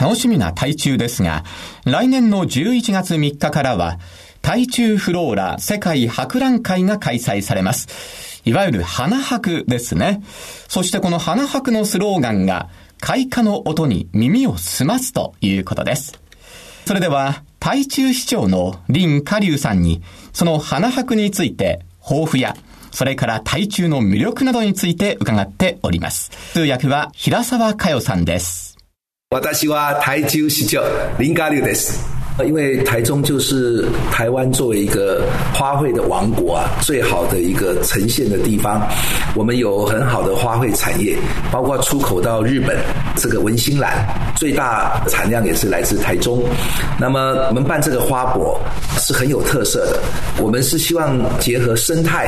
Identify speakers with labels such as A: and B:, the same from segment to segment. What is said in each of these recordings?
A: 楽しみな台中ですが、来年の11月3日からは、台中フローラ世界博覧会が開催されます。いわゆる花博ですね。そしてこの花博のスローガンが、開花の音に耳を澄ますということです。それでは、台中市長の林下流さんに、その花博について、抱負や、それから台中の魅力などについて伺っております。通訳は平沢佳代さんです。
B: 私は台中市長林下流です。因为台中就是台湾作为一个花卉的王国啊，最好的一个呈现的地方。我们有很好的花卉产业，包括出口到日本，这个文心兰最大产量也是来自台中。那么我们办这个花博是很有特色的，我们是希望结合生态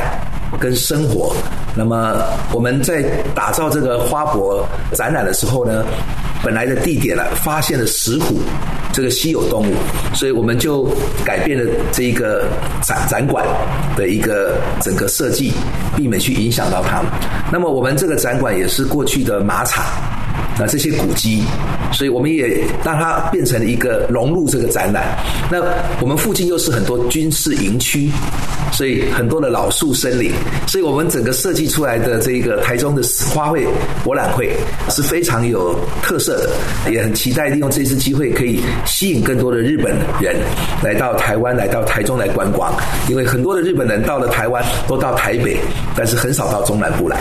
B: 跟生活。 那么我们在打造这个花博展览的时候呢？本来的地点呢，发现了石虎这个稀有动物，所以我们就改变了这一个展展馆的一个整个设计，避免去影响到它们。那么我们这个展馆也是过去的马场。那这些古迹，所以我们也让它变成了一个融入这个展览。那我们附近又是很多军事营区，所以很多的老树森林，所以我们整个设计出来的这个台中的花卉博览会是非常有特色的，也很期待利用这次机会可以吸引更多的日本人来到台湾，来到台中来观光。因为很多的日本人到了台湾都到台北，但是很少到中南部来。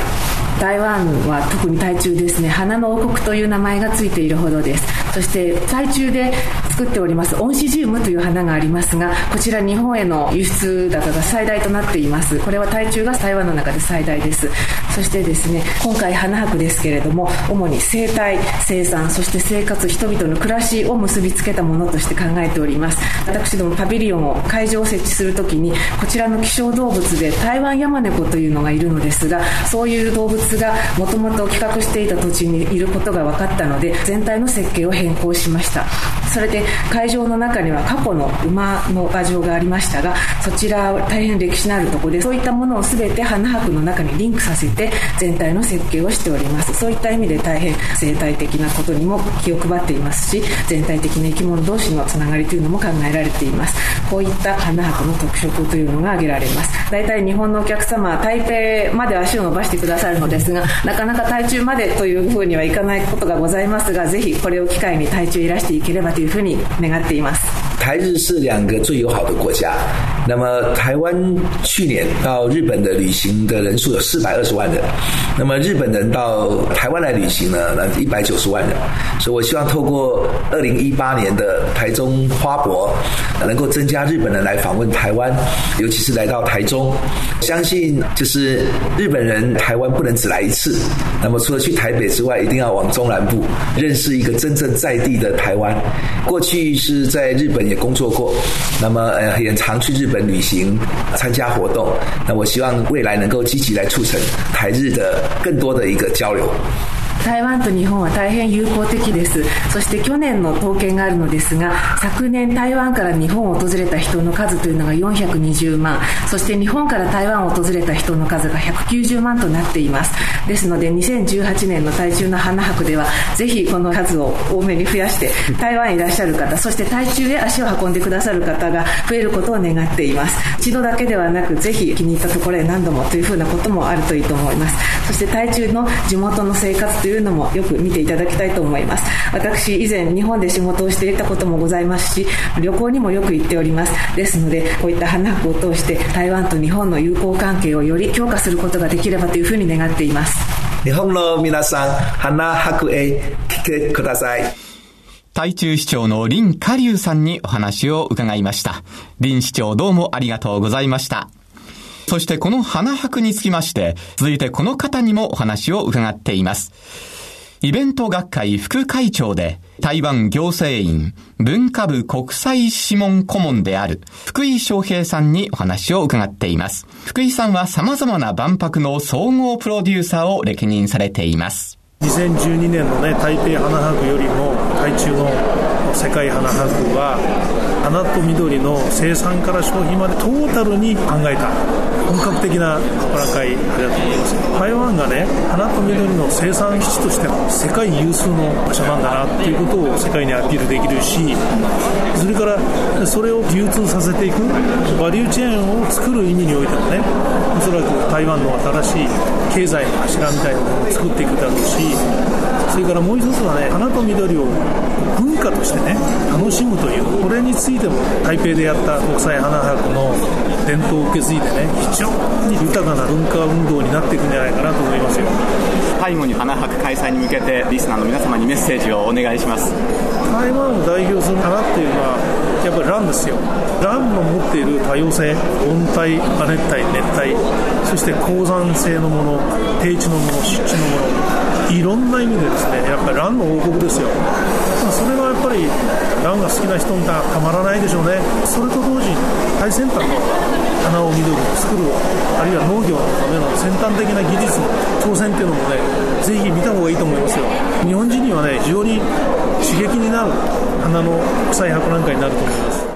C: 台湾は特に台中ですね花の王国という名前がついているほどですそして台中で作っておりますオンシジウムという花がありますがこちら日本への輸出高が最 大となっています。これは台中が台湾の中で最大です。そしてですね今回花博ですけれども主に生態生産そして生活人々の暮らしを結びつけたものとして考えております。私どもパビリオンを会場を設置するときにこちらの希少動物で台湾ヤマネコというのがいるのですがそういう動物がもともと企画していた土地にいることが分かったので全体の設計を変更しました。それで会場の中には過去の馬の馬場がありましたがそちら大変歴史のあるとこでそういったものを全て花博の中にリンクさせて全体の設計をしております。そういった意味で大変生態的なことにも気を配っていますし全体的な生き物同士のつながりというのも考えられています。こういった花博の特色というのが挙げられます。大体日本のお客様は台北まで足を伸ばしてくださるのですがなかなか台中までというふうにはいかないことがございますがぜひこれを機会に台中いらしていければというふうに願っています
B: 台日是两个最友好的国家。那么台湾去年到日本的旅行的人数有四百二十万人，那么日本人到台湾来旅行呢，那一百九十万人。所以我希望透过二零一八年的台中花博，能够增加日本人来访问台湾，尤其是来到台中。相信就是日本人台湾不能只来一次，那么除了去台北之外，一定要往中南部认识一个真正在地的台湾。过去是在日本。也工作过，那么呃也常去日本旅行、参加活动。那我希望未来能够积极来促成台日的更多的一个交流。
C: 台湾と日本は大変友好的です。そして去年の統計があるのですが昨年台湾から日本を訪れた人の数というのが420万。そして日本から台湾を訪れた人の数が190万となっています。ですので2018年の台中の花博ではぜひこの数を多めに増やして台湾にいらっしゃる方そして台中へ足を運んでくださる方が増えることを願っています。一度だけではなくぜひ気に入ったところへ何度もというふうなこともあるといいと思います。そして台中の地元の生活というのもよく見ていただきたいと思います私以前日本で仕事をしていたこともございますし旅行にもよく行っておりますですのでこういった花博を通して台湾と日本の友好関係をより強化することができればというふうに願っています
B: 日本の皆さん花博へ来てください
A: 台中市長の林下流さんにお話を伺いました。林市長どうもありがとうございました。そしてこの花博につきまして、続いてこの方にもお話を伺っています。イベント学会副会長で、台湾行政院文化部国際諮問顧問である福井翔平さんにお話を伺っています。福井さんは様々な万博の総合プロデューサーを歴任されています。
D: 2012年のね、台北花博よりも、台中の世界花博は、花と緑の生産から消費までトータルに考えた本格的な博覧会だと思います台湾がね花と緑の生産基地として世界有数の場所なんだなっていうことを世界にアピールできるしそれからそれを流通させていくバリューチェーンを作る意味においてもねおそらく台湾の新しい経済の柱みたいなものを作っていくだろうしそれからもう一つはね花と緑を文化としてね楽しむというこれについても台北でやった国際花博の伝統を受け継いでね非常に豊かな文化運動になっていくんじゃないかなと思いますよ。
A: 最後に花博開催に向けてリスナーの皆様にメッセージをお願いします。
D: 台湾を代表する花っていうのはやっぱりランですよ。ランの持っている多様性温帯亜熱帯熱帯そして高山性のもの低地のもの湿地のものいろんな意味でですねやっぱりランの王国ですよ、まあ、それはやっぱりランが好きな人にはたまらないでしょうね。それと同時に最先端の花を緑を作るあるいは農業のための先端的な技術の挑戦っていうのもねぜひ見た方がいいと思いますよ。日本人にはね非常に刺激になる花の国際博覧会になると思います。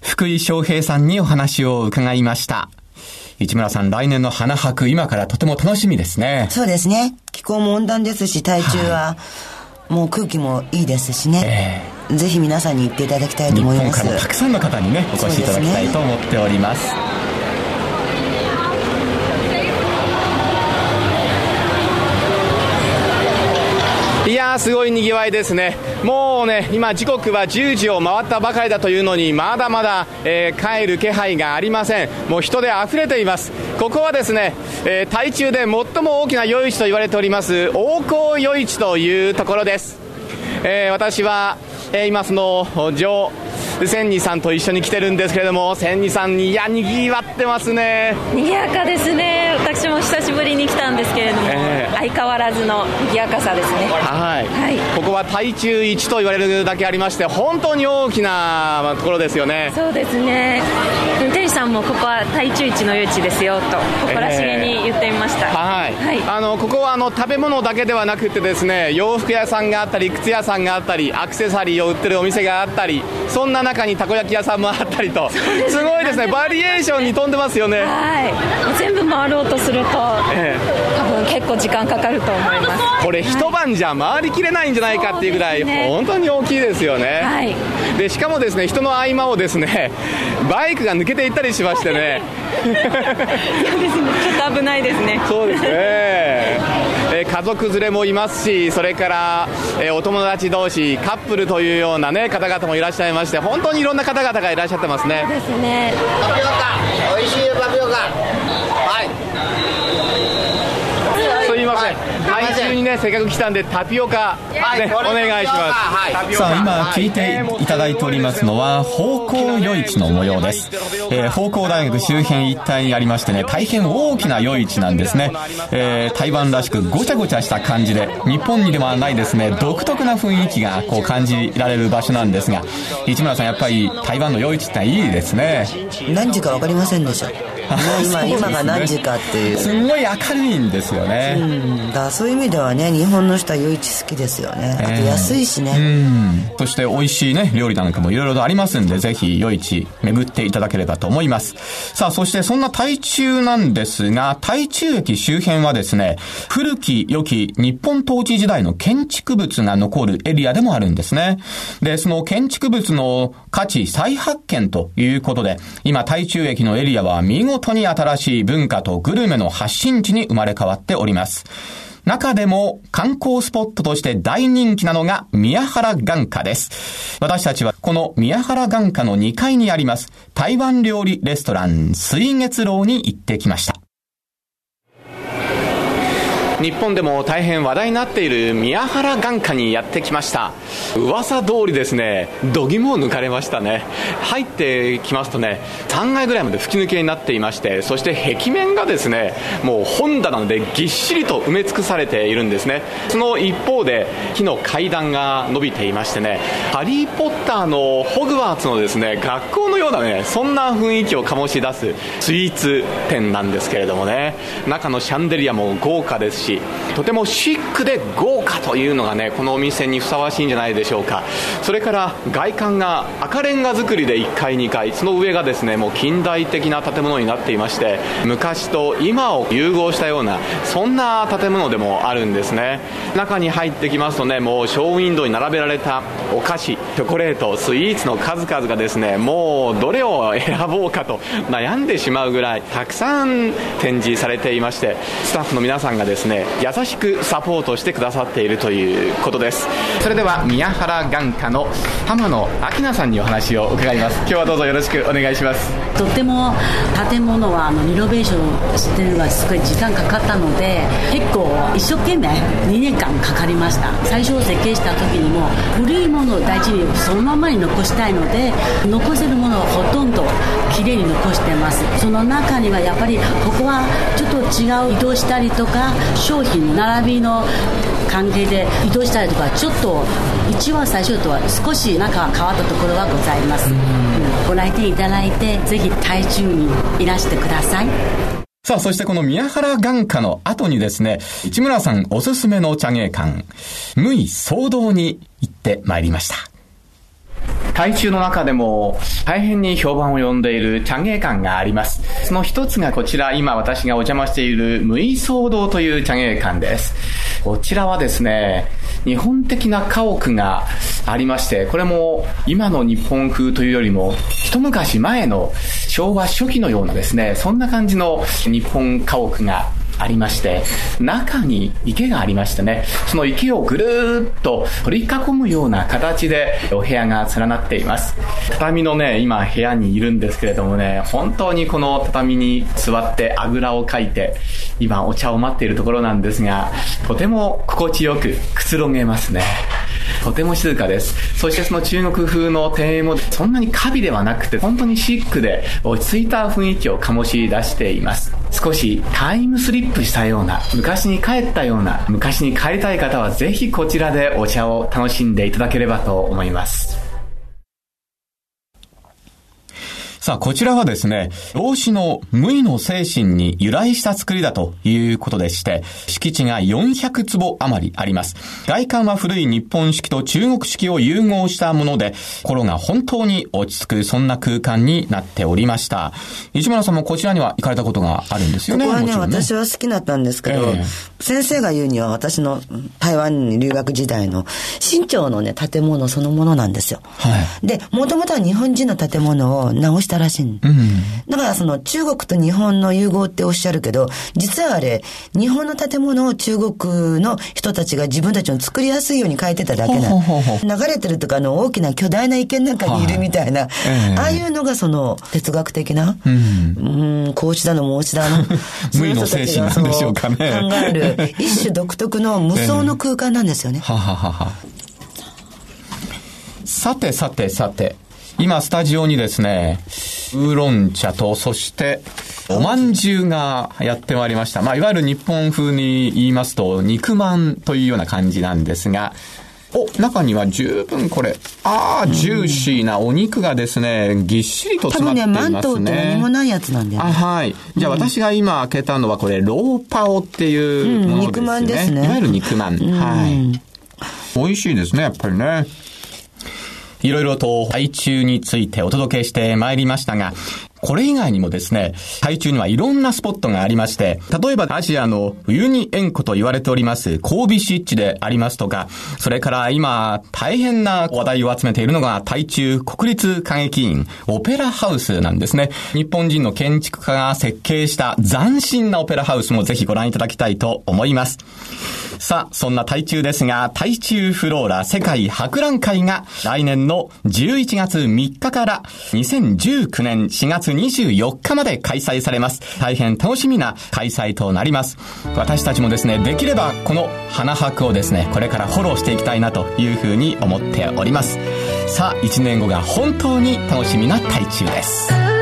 A: 福井翔平さんにお話を伺いました。市村さん、来年の花博、今からとても楽しみですね。
E: そうですね。気候も温暖ですし、体中は、もう空気もいいですしね。えー、ぜひ皆さんに行っていただきたいと思います。
A: 日本からたくさんの方にね、お越しいただきたいと思っております。いやー、すごいにぎわいですね。もうね、今時刻は10時を回ったばかりだというのに、まだまだ、えー、帰る気配がありません。もう人で溢れています。ここはですね、えー、台中で最も大きな夜市と言われております、王光夜市というところです。えー、私は、え、今その、上、千二さんと一緒に来てるんですけれども千二さんいやにぎわってますね。
F: 賑やかですね。私も久しぶりに来たんですけれども、えー、相変わらずの賑やかさですね。
A: はい、はい、ここは台中一と言われるだけありまして本当に大きなところですよね。
F: そうですね。店主さんもここは台中一の夜市ですよと誇らしげに言ってみました、えー、
A: はい、はい、あのここはあの食べ物だけではなくてですね洋服屋さんがあったり靴屋さんがあったりアクセサリーを売ってるお店があったりそんな中にたこ焼き屋さんもあったりと。すごいですね。バリエーションに富んでますよね。
F: はい。全部回ろうとすると、ええ、多分結構時間かかると思います。
A: これ一晩じゃ回りきれないんじゃないかっていうぐらい、ね、本当に大きいですよね、はい、でしかもですね人の合間をですね バイクが抜けていったりしましてね。
F: そうですね。ちょっと危ないですね。
A: そうですね、えー、家族連れもいますしそれから、えー、お友達同士カップルというような、ね、方々もいらっしゃいまして本当にいろんな方々がいらっしゃってますね。
F: ですね。
G: タピオカ美味しいタピオカ。はい。
A: すみません、来週にね、せっかく来たんで、タピオカ、ね、お願いします。さあ、今聞いていただいておりますのは、方向夜市の模様です。えー、方向大学周辺一帯にありましてね、大変大きな夜市なんですね。えー、台湾らしくごちゃごちゃした感じで、日本にではないですね、独特な雰囲気がこう感じられる場所なんですが、市村さん、やっぱり台湾の夜市っていいですね。
E: 何時かわかりませんでしょ。今、今が何時かっていう。
A: すごい明るいんですよね。
E: うん、だそういう意味ではね、日本の人は夜市好きですよね。あと安いしね。う
A: ん。そして美味しいね、料理なんかもいろいろとありますんで、ぜひ夜市巡っていただければと思います。さあ、そしてそんな台中なんですが、台中駅周辺はですね、古き良き日本統治時代の建築物が残るエリアでもあるんですね。で、その建築物の価値再発見ということで、今台中駅のエリアは見事に新しい文化とグルメの発信地に生まれ変わっております。中でも観光スポットとして大人気なのが宮原眼科です。私たちはこの宮原眼科の2階にあります台湾料理レストラン水月楼に行ってきました。日本でも大変話題になっている宮原眼科にやってきました。噂通りですね度肝を抜かれましたね。入ってきますとね3階ぐらいまで吹き抜けになっていましてそして壁面がですねもう本棚でぎっしりと埋め尽くされているんですね。その一方で木の階段が伸びていましてねハリー・ポッターのホグワーツのですね学校のようなねそんな雰囲気を醸し出すスイーツ店なんですけれどもね。中のシャンデリアも豪華ですししとてもシックで豪華というのがねこのお店にふさわしいんじゃないでしょうか。それから外観が赤レンガ造りで1階2階。その上がですねもう近代的な建物になっていまして昔と今を融合したようなそんな建物でもあるんですね。中に入ってきますとねもうショーウィンドウに並べられたお菓子チョコレートスイーツの数々がですねもうどれを選ぼうかと悩んでしまうぐらいたくさん展示されていましてスタッフの皆さんがですね優しくサポートしてくださっているということです。それでは宮原眼科の浜野明菜さんにお話を伺います。今日はどうぞよろしくお願いします。
H: とっても建物はあのリノベーションしてるのはすごい時間かかったので結構一生懸命2年間かかりました。最初設計した時にも古いものを大事にそのままに残したいので残せるものをほとんどきれいに残してます。その中にはやっぱりここはちょっと違う移動したりとか商品並びの関係で移動したりとかちょっと一番最初とは少しなんか変わったところはございます、うん、ご来店いただいてぜひ台中にいらしてください。
A: さあ、そしてこの宮原眼科の後にですね、市村さんおすすめの茶芸館、無意騒動に行ってまいりました。台中の中でも大変に評判を呼んでいる茶芸館があります。その一つがこちら、今私がお邪魔している無意騒動という茶芸館です。こちらはですね、日本的な家屋がありまして、これも今の日本風というよりも、一昔前の昭和初期のようなですね、そんな感じの日本家屋がありまして、中に池がありましてね、その池をぐるっと取り囲むような形でお部屋が連なっています。畳のね、今部屋にいるんですけれどもね、本当にこの畳に座ってあぐらをかいて、今お茶を待っているところなんですが、とても心地よくくつろげますね。とても静かです。そしてその中国風の庭園もそんなにカビではなくて、本当にシックで落ち着いた雰囲気を醸し出しています。少しタイムスリップしたような、昔に帰ったような、昔に帰りたい方はぜひこちらでお茶を楽しんでいただければと思います。さあ、こちらはですね、老子の無意の精神に由来した作りだということでして、敷地が400坪余りあります。外観は古い日本式と中国式を融合したもので、心が本当に落ち着く、そんな空間になっておりました。市村さんもこちらには行かれたことがあるんですよね。
E: ここはね、ね私は好きだったんですけど、えー、先生が言うには私の台湾に留学時代の新潮のね、建物そのものなんですよ。はい。で、もともとは日本人の建物を直したらしい、うん、だからその中国と日本の融合っておっしゃるけど、実はあれ、日本の建物を中国の人たちが自分たちの作りやすいように変えてただけな流れてるとか、あの、大きな巨大な池の中にいるみたいな、ああいうのがその哲学的な、うん、うんだの申しだの、
A: 無意の精神なんでしょうかね。考
E: える、一種独特の無双の空間なんですよね。はははは。
A: さてさてさて、今スタジオにですね、ウーロン茶と、そして、おまんじゅうがやってまいりました。まあ、いわゆる日本風に言いますと、肉まんというような感じなんですが、お、中には十分これ、ああ、ジューシーなお肉がですね、ぎっしりと詰まっていますね。多分ね、マント
E: って何もないやつなんだよ
A: ね。あ、はい。じゃあ私が今開けたのはこれ、ローパオっていうものですね。うん、肉まんですね。いわゆる肉まん。はい。美味しいですね、やっぱりね。いろいろと配中についてお届けしてまいりましたが、これ以外にもですね、海中にはいろんなスポットがありまして、例えばアジアの冬に塩湖と言われております神戸湿地でありますとか、それから今大変な話題を集めているのが台中国立歌劇院オペラハウスなんですね。日本人の建築家が設計した斬新なオペラハウスもぜひご覧いただきたいと思います。さあ、そんな台中ですが、台中フローラ世界博覧会が来年の11月3日から2019年4月24日まで開催されます。大変楽しみな開催となります。私たちもですね、できればこの花博をですね、これからフォローしていきたいなというふうに思っております。さあ、1年後が本当に楽しみな体中です。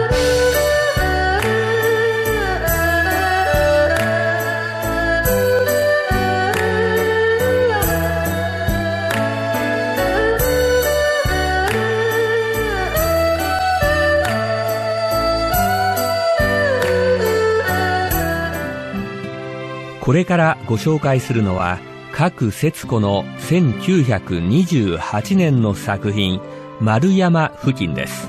I: ここれからご紹介するのは各節子の1928年の作品丸山付近です。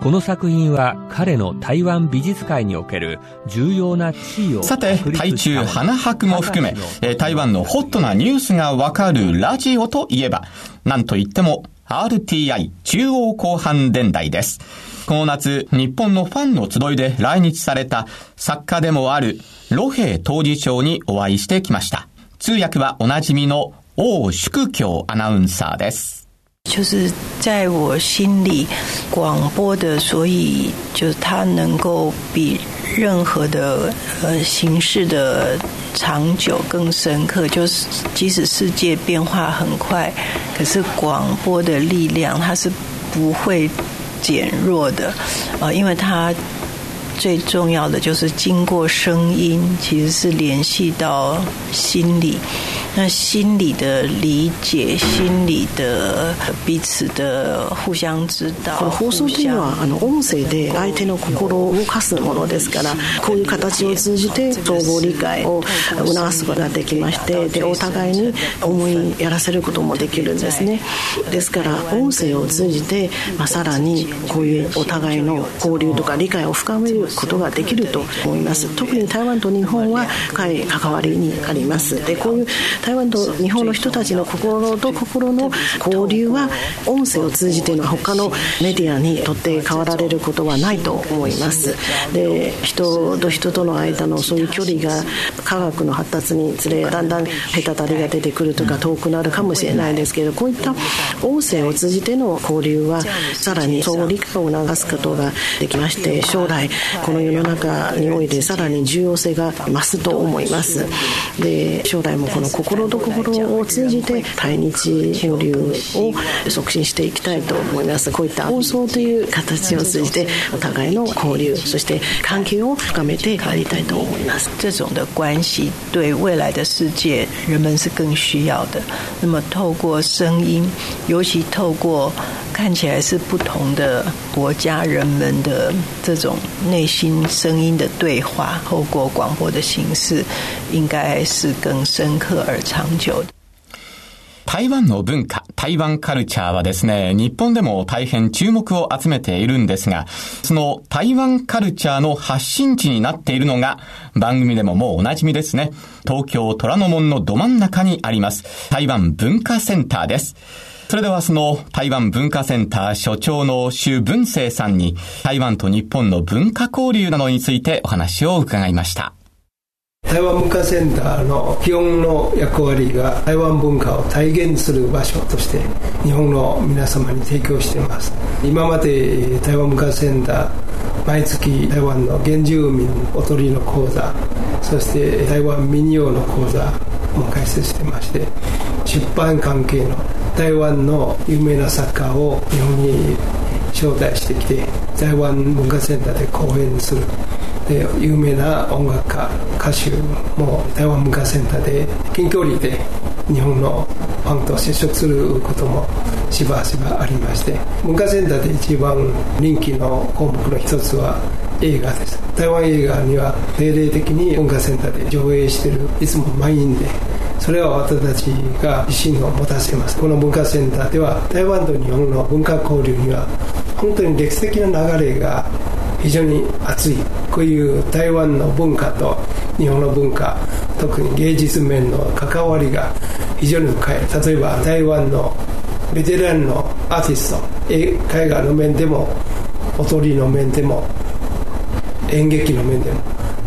I: この作品は彼の台湾美術界における重要な地位を
A: さて、台中花博も含め、台湾のホットなニュースがわかるラジオといえば、なんといっても RTI 中央広範電台です。この夏、日本のファンの集いで来日された作家でもある露平当事長にお会いしてきました。通訳はおなじみの王祝教アナウンサーです。
J: 就是在我心里，广播的，所以就它能够比任何的呃形式的长久更深刻。就是即使世界变化很快，可是广播的力量它是不会减弱的呃，因为它最重要的就是经过声音，其实是联系到心理。那心理的理解、心理的彼此的互相知道。
K: この放送というのはあの音声で相手の心を動かすものですから、こういう形を通じて相互理解を促すことができまして、でお互いに思いやらせることもできるんですね。ですから音声を通じて、まあ、さらにこういうお互いの交流とか理解を深めることができると思います。特に台湾と日本は深い関わりにあります。でこういう台湾と日本の人たちの心と心の交流は音声を通じての他のメディアにとって変わられることはないと思います。で人と人との間のそういう距離が科学の発達につれだんだん隔たりが出てくるとか遠くなるかもしれないですけどこういった音声を通じての交流はさらに相互理解を促すことができまして将来この世の中においてさらに重要性が増すと思います。で将来もこの心心と心を通じて対日交流を促進していきたいと思いますこういった放送という形を通じてお互いの交流そして関係を深めてまいりたいと思います
J: 这种的关系对未来的世界人们是更需要的那么透过声音尤其透过看起来是不同的国家人们的这种内心声音的对话透过广播的形式应该是更深刻而 長久
A: 台湾の文化、台湾カルチャーはですね、日本でも大変注目を集めているんですが、その台湾カルチャーの発信地になっているのが、番組でももうおなじみですね、東京虎ノ門のど真ん中にあります、台湾文化センターです。それではその台湾文化センター所長の周文生さんに台湾と日本の文化交流などについてお話を伺いました。
L: 台湾文化センターの基本の役割が台湾文化を体現する場所として日本の皆様に提供しています。今まで台湾文化センター毎月台湾の原住民踊りの講座そして台湾民謡の講座も開設してまして出版関係の台湾の有名な作家を日本に招待してきて台湾文化センターで講演する。で有名な音楽家歌手も台湾文化センターで近距離で日本のファンと接触することもしばしばありまして文化センターで一番人気の項目の一つは映画です。台湾映画には定例的に文化センターで上映してるいつも満員でそれは私たちが自信を持たせます。この文化センターでは台湾と日本の文化交流には本当に歴史的な流れが非常に熱いこういう台湾の文化と日本の文化特に芸術面の関わりが非常に深い例えば台湾のベテランのアーティスト絵画の面でも踊りの面でも演劇の面でも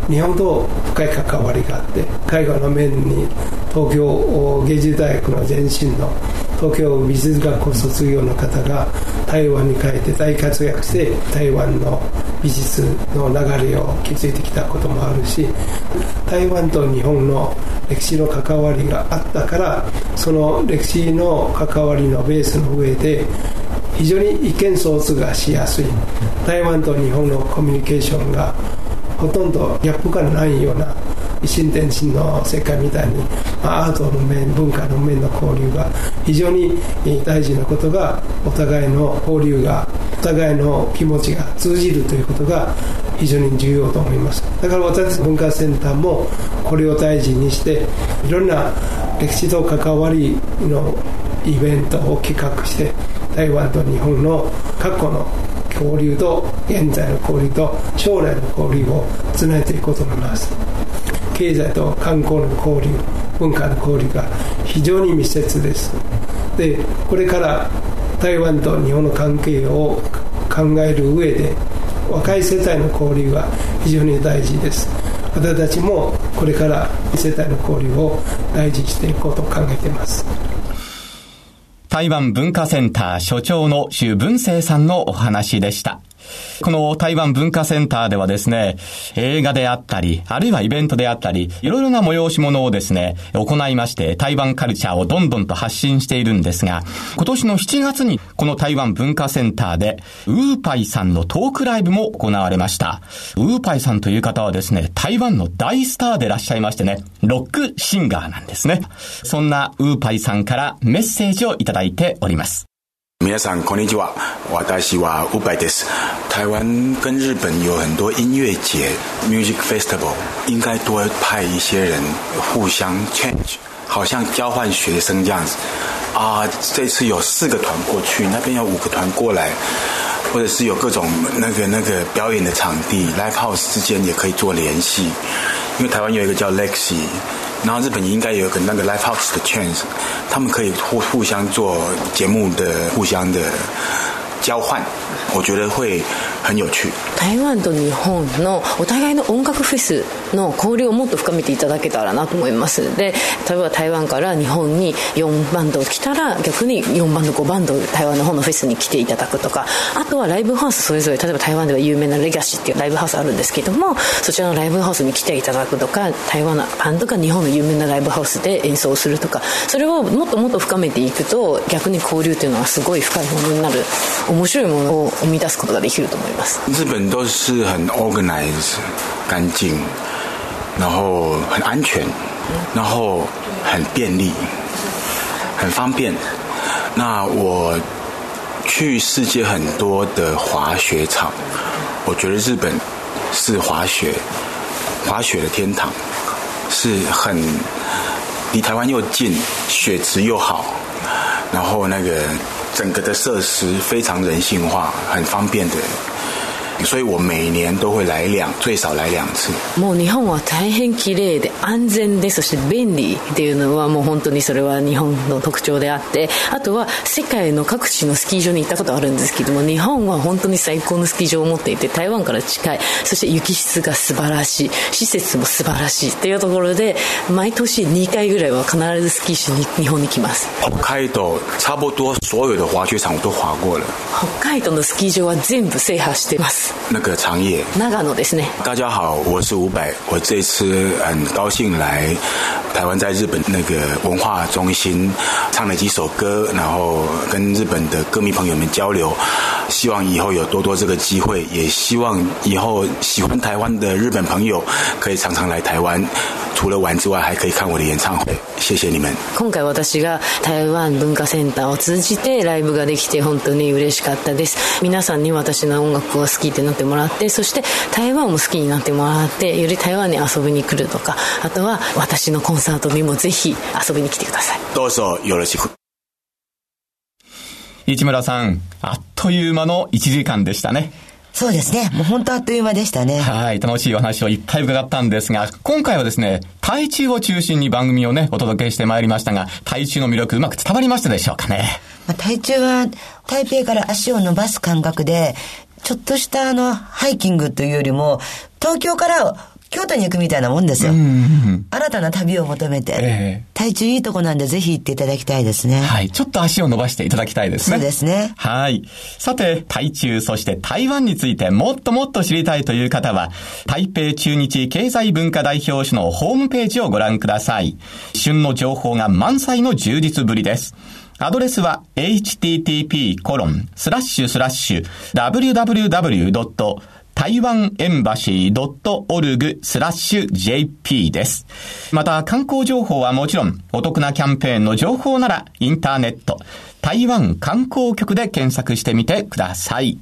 L: 日本と深い関わりがあって絵画の面に東京芸術大学の前身の東京美術学校卒業の方が台湾に帰って大活躍して台湾の美術の流れを築いてきたこともあるし台湾と日本の歴史の関わりがあったからその歴史の関わりのベースの上で非常に意見相通がしやすい。台湾と日本のコミュニケーションがほとんどギャップがないような新天地の世界みたいに、ま、アートの面文化の面の交流が非常に大事なことがお互いの交流がお互いの気持ちが通じるということが非常に重要と思います。だから私たち文化センターもこれを大事にしていろんな歴史と関わりのイベントを企画して台湾と日本の過去の交流と現在の交流と将来の交流をつないでいくこうと思います。経済と観光の交流。文化の交流が非常に密接です。でこれから台湾と日本の関係を考える上で若い世代の交流が非常に大事です。私たちもこれから世代の交流を大事にしていこうと考えています。
A: 台湾文化センター所長の周文生さんのお話でした。この台湾文化センターではですね、映画であったり、あるいはイベントであったり、いろいろな催し物をですね、行いまして、台湾カルチャーをどんどんと発信しているんですが、今年の7月にこの台湾文化センターで、ウーパイさんのトークライブも行われました。ウーパイさんという方はですね、台湾の大スターでいらっしゃいましてね、ロックシンガーなんですね。そんなウーパイさんからメッセージをいただいております。
M: 皆さんこんにちは，私は伍佰です。台湾跟日本有很多音乐节 （music festival），应该多派一些人互相 change，好像交换学生这样子。啊，这次有四个团过去，那边有五个团过来，或者是有各种那个那个表演的场地，live house 之间也可以做联系。因为台湾有一个叫 Lexi。 然后日本应该有个那个 Life house 的 chance，他们可以互互相做节目的互相的交换。我觉得会很有趣。
N: 台湾と日本のお互いの音楽フェスの交流をもっと深めていただけたらなと思います。で例えば台湾から日本に4バンド来たら逆に4バンド5バンド台湾の方のフェスに来ていただくとか。あとはライブハウスそれぞれ例えば台湾では有名なレガシーっていうライブハウスあるんですけどもそちらのライブハウスに来ていただくとか台湾のバンドが日本の有名なライブハウスで演奏するとか。それをもっともっと深めていくと逆に交流っていうのはすごい深いものになる。面白いものを生み出すことができると思います
M: 日本都是很 organized 干净然后很安全然后很便利很方便那我去世界很多的滑雪场我觉得日本是滑雪滑雪的天堂是很离台湾又近雪质又好然后那个 整个的设施非常人性化，很方便的。所以我每年都会来两最少来两次。
N: もう日本は大変綺麗で安全でそして便利っていうのはもう本当にそれは日本の特徴であって。あとは世界の各地のスキー場に行ったことあるんですけども日本は本当に最高のスキー場を持っていて台湾から近い。そして雪質が素晴らしい。施設も素晴らしいっていうところで毎年2回ぐらいは必ずスキーしに日本に来ます。
M: 北海道差不多所有的滑雪场我都滑过了。
N: 北海道のスキー場は全部制覇してます
M: 那个长野，
N: 長野ですね。
M: 大家好，我是伍佰，我这次很高兴来台湾，在日本那个文化中心唱了几首歌，然后跟日本的歌迷朋友们交流。希望以后有多多这个机会，也希望以后喜欢台湾的日本朋友可以常常来台湾。除了玩之外，还可以看我的演唱会。谢谢你们。
N: 今回私が台湾文化センターを通じてライブができて本当に嬉しかったです。皆さんに私の音楽を好き ってなってもらって、そして台湾も好きになってもらって、より台湾に遊びに来るとか、あとは私のコンサートにもぜひ遊びに来てください。
M: どうぞよろしく。
A: 市村さん、あっという間の1時間でしたね。
E: そうですね。もう本当あっという間でしたね。
A: はい。楽しいお話をいっぱい伺ったんですが、今回はですね、台中を中心に番組をね、お届けしてまいりましたが、台中の魅力うまく伝わりましたでしょうかね？
E: まあ、台中は台北から足を伸ばす感覚で、ちょっとしたあの、ハイキングというよりも、東京から京都に行くみたいなもんですよ。新たな旅を求めて、えー、台中いいとこなんでぜひ行っていただきたいですね。
A: はい。ちょっと足を伸ばしていただきたいですね。
E: そうですね。
A: はい。さて、台中、そして台湾についてもっともっと知りたいという方は、台北中日経済文化代表種のホームページをご覧ください。旬の情報が満載の充実ぶりです。アドレスは http コロンスラッシュスラッシュ www. 台湾エンバシー .org スラッシュ JP です。また、観光情報はもちろん、お得なキャンペーンの情報なら、インターネット、台湾観光局で検索してみてください。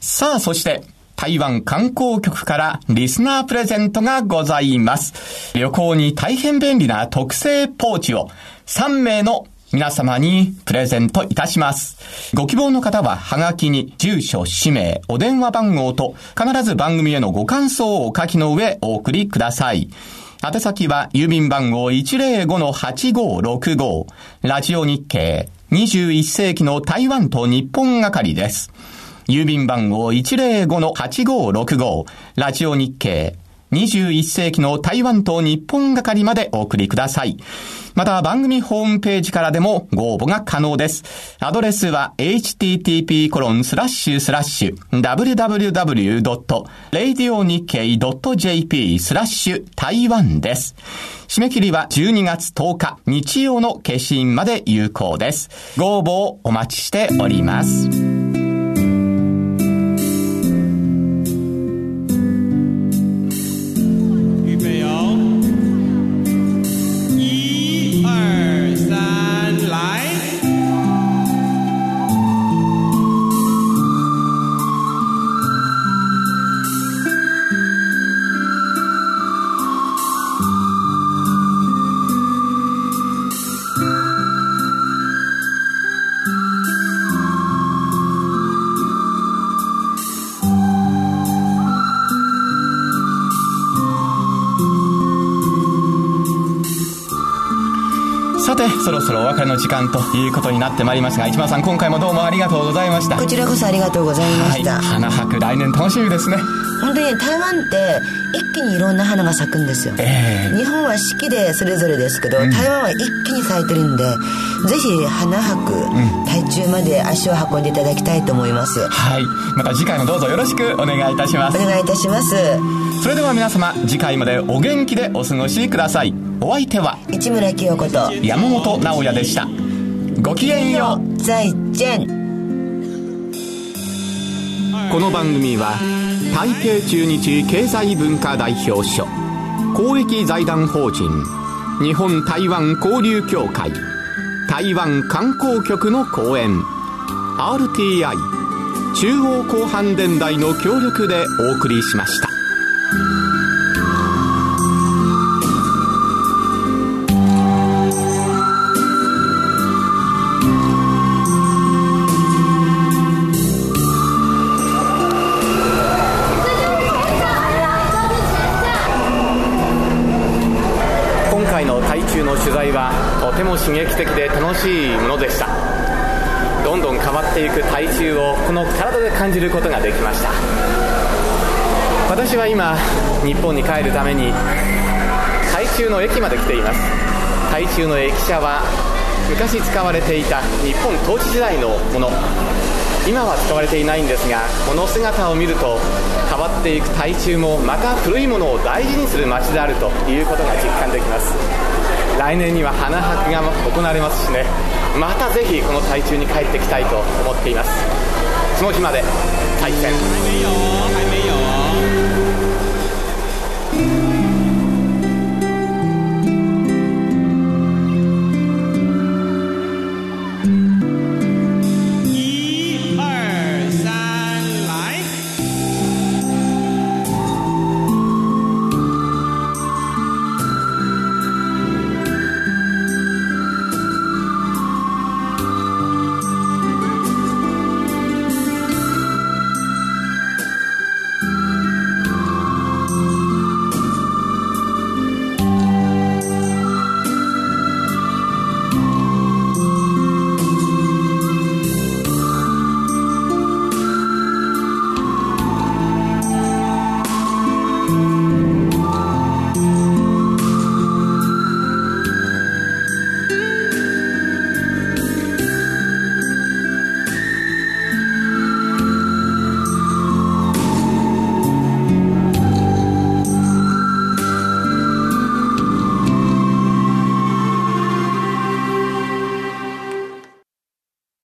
A: さあ、そして、台湾観光局からリスナープレゼントがございます。旅行に大変便利な特製ポーチを3名の皆様にプレゼントいたします。ご希望の方は、はがきに住所、氏名、お電話番号と、必ず番組へのご感想をお書きの上お送りください。宛先は、郵便番号105-8565、ラジオ日経、21世紀の台湾と日本係です。郵便番号105-8565、ラジオ日経、21世紀の台湾と日本係までお送りください。また番組ホームページからでもご応募が可能です。アドレスは http コロンスラッシュスラッシュ www.radionickei.jp スラッシュ台湾です。締め切りは12月10日日曜の消印まで有効です。ご応募をお待ちしております。別れの時間ということになってまいりますが、市村さん、今回もどうもありがとうございました。
E: こちらこそありがとうございました。はい、
A: 花博、来年楽しみですね。
E: 本当に台湾って一気にいろんな花が咲くんですよ。えー、日本は四季でそれぞれですけど、うん、台湾は一気に咲いてるんで、ぜひ花博、うん、台中まで足を運んでいただきたいと思います。
A: はい。また次回もどうぞよろしくお願いいたします。
E: お願いいたします。
A: それでは皆様、次回までお元気でお過ごしください。お相手は
E: 市村清子と
A: 山本直哉でしたごきげんよ
E: う再见
A: この番組は台北中日経済文化代表所公益財団法人日本台湾交流協会台湾観光局の講演 RTI 中央広範電台の協力でお送りしました。取材はとても刺激的で楽しいものでした。どんどん変わっていく体重をこの体で感じることができました。私は今日本に帰るために台中の駅まで来ています。台中の駅舎は昔使われていた日本統治時代のもの。今は使われていないんですがこの姿を見ると変わっていく台中もまた古いものを大事にする街であるということが実感できます。来年には花博が行われますしね。またぜひこの台中に帰ってきたいと思っています。その日まで。対戦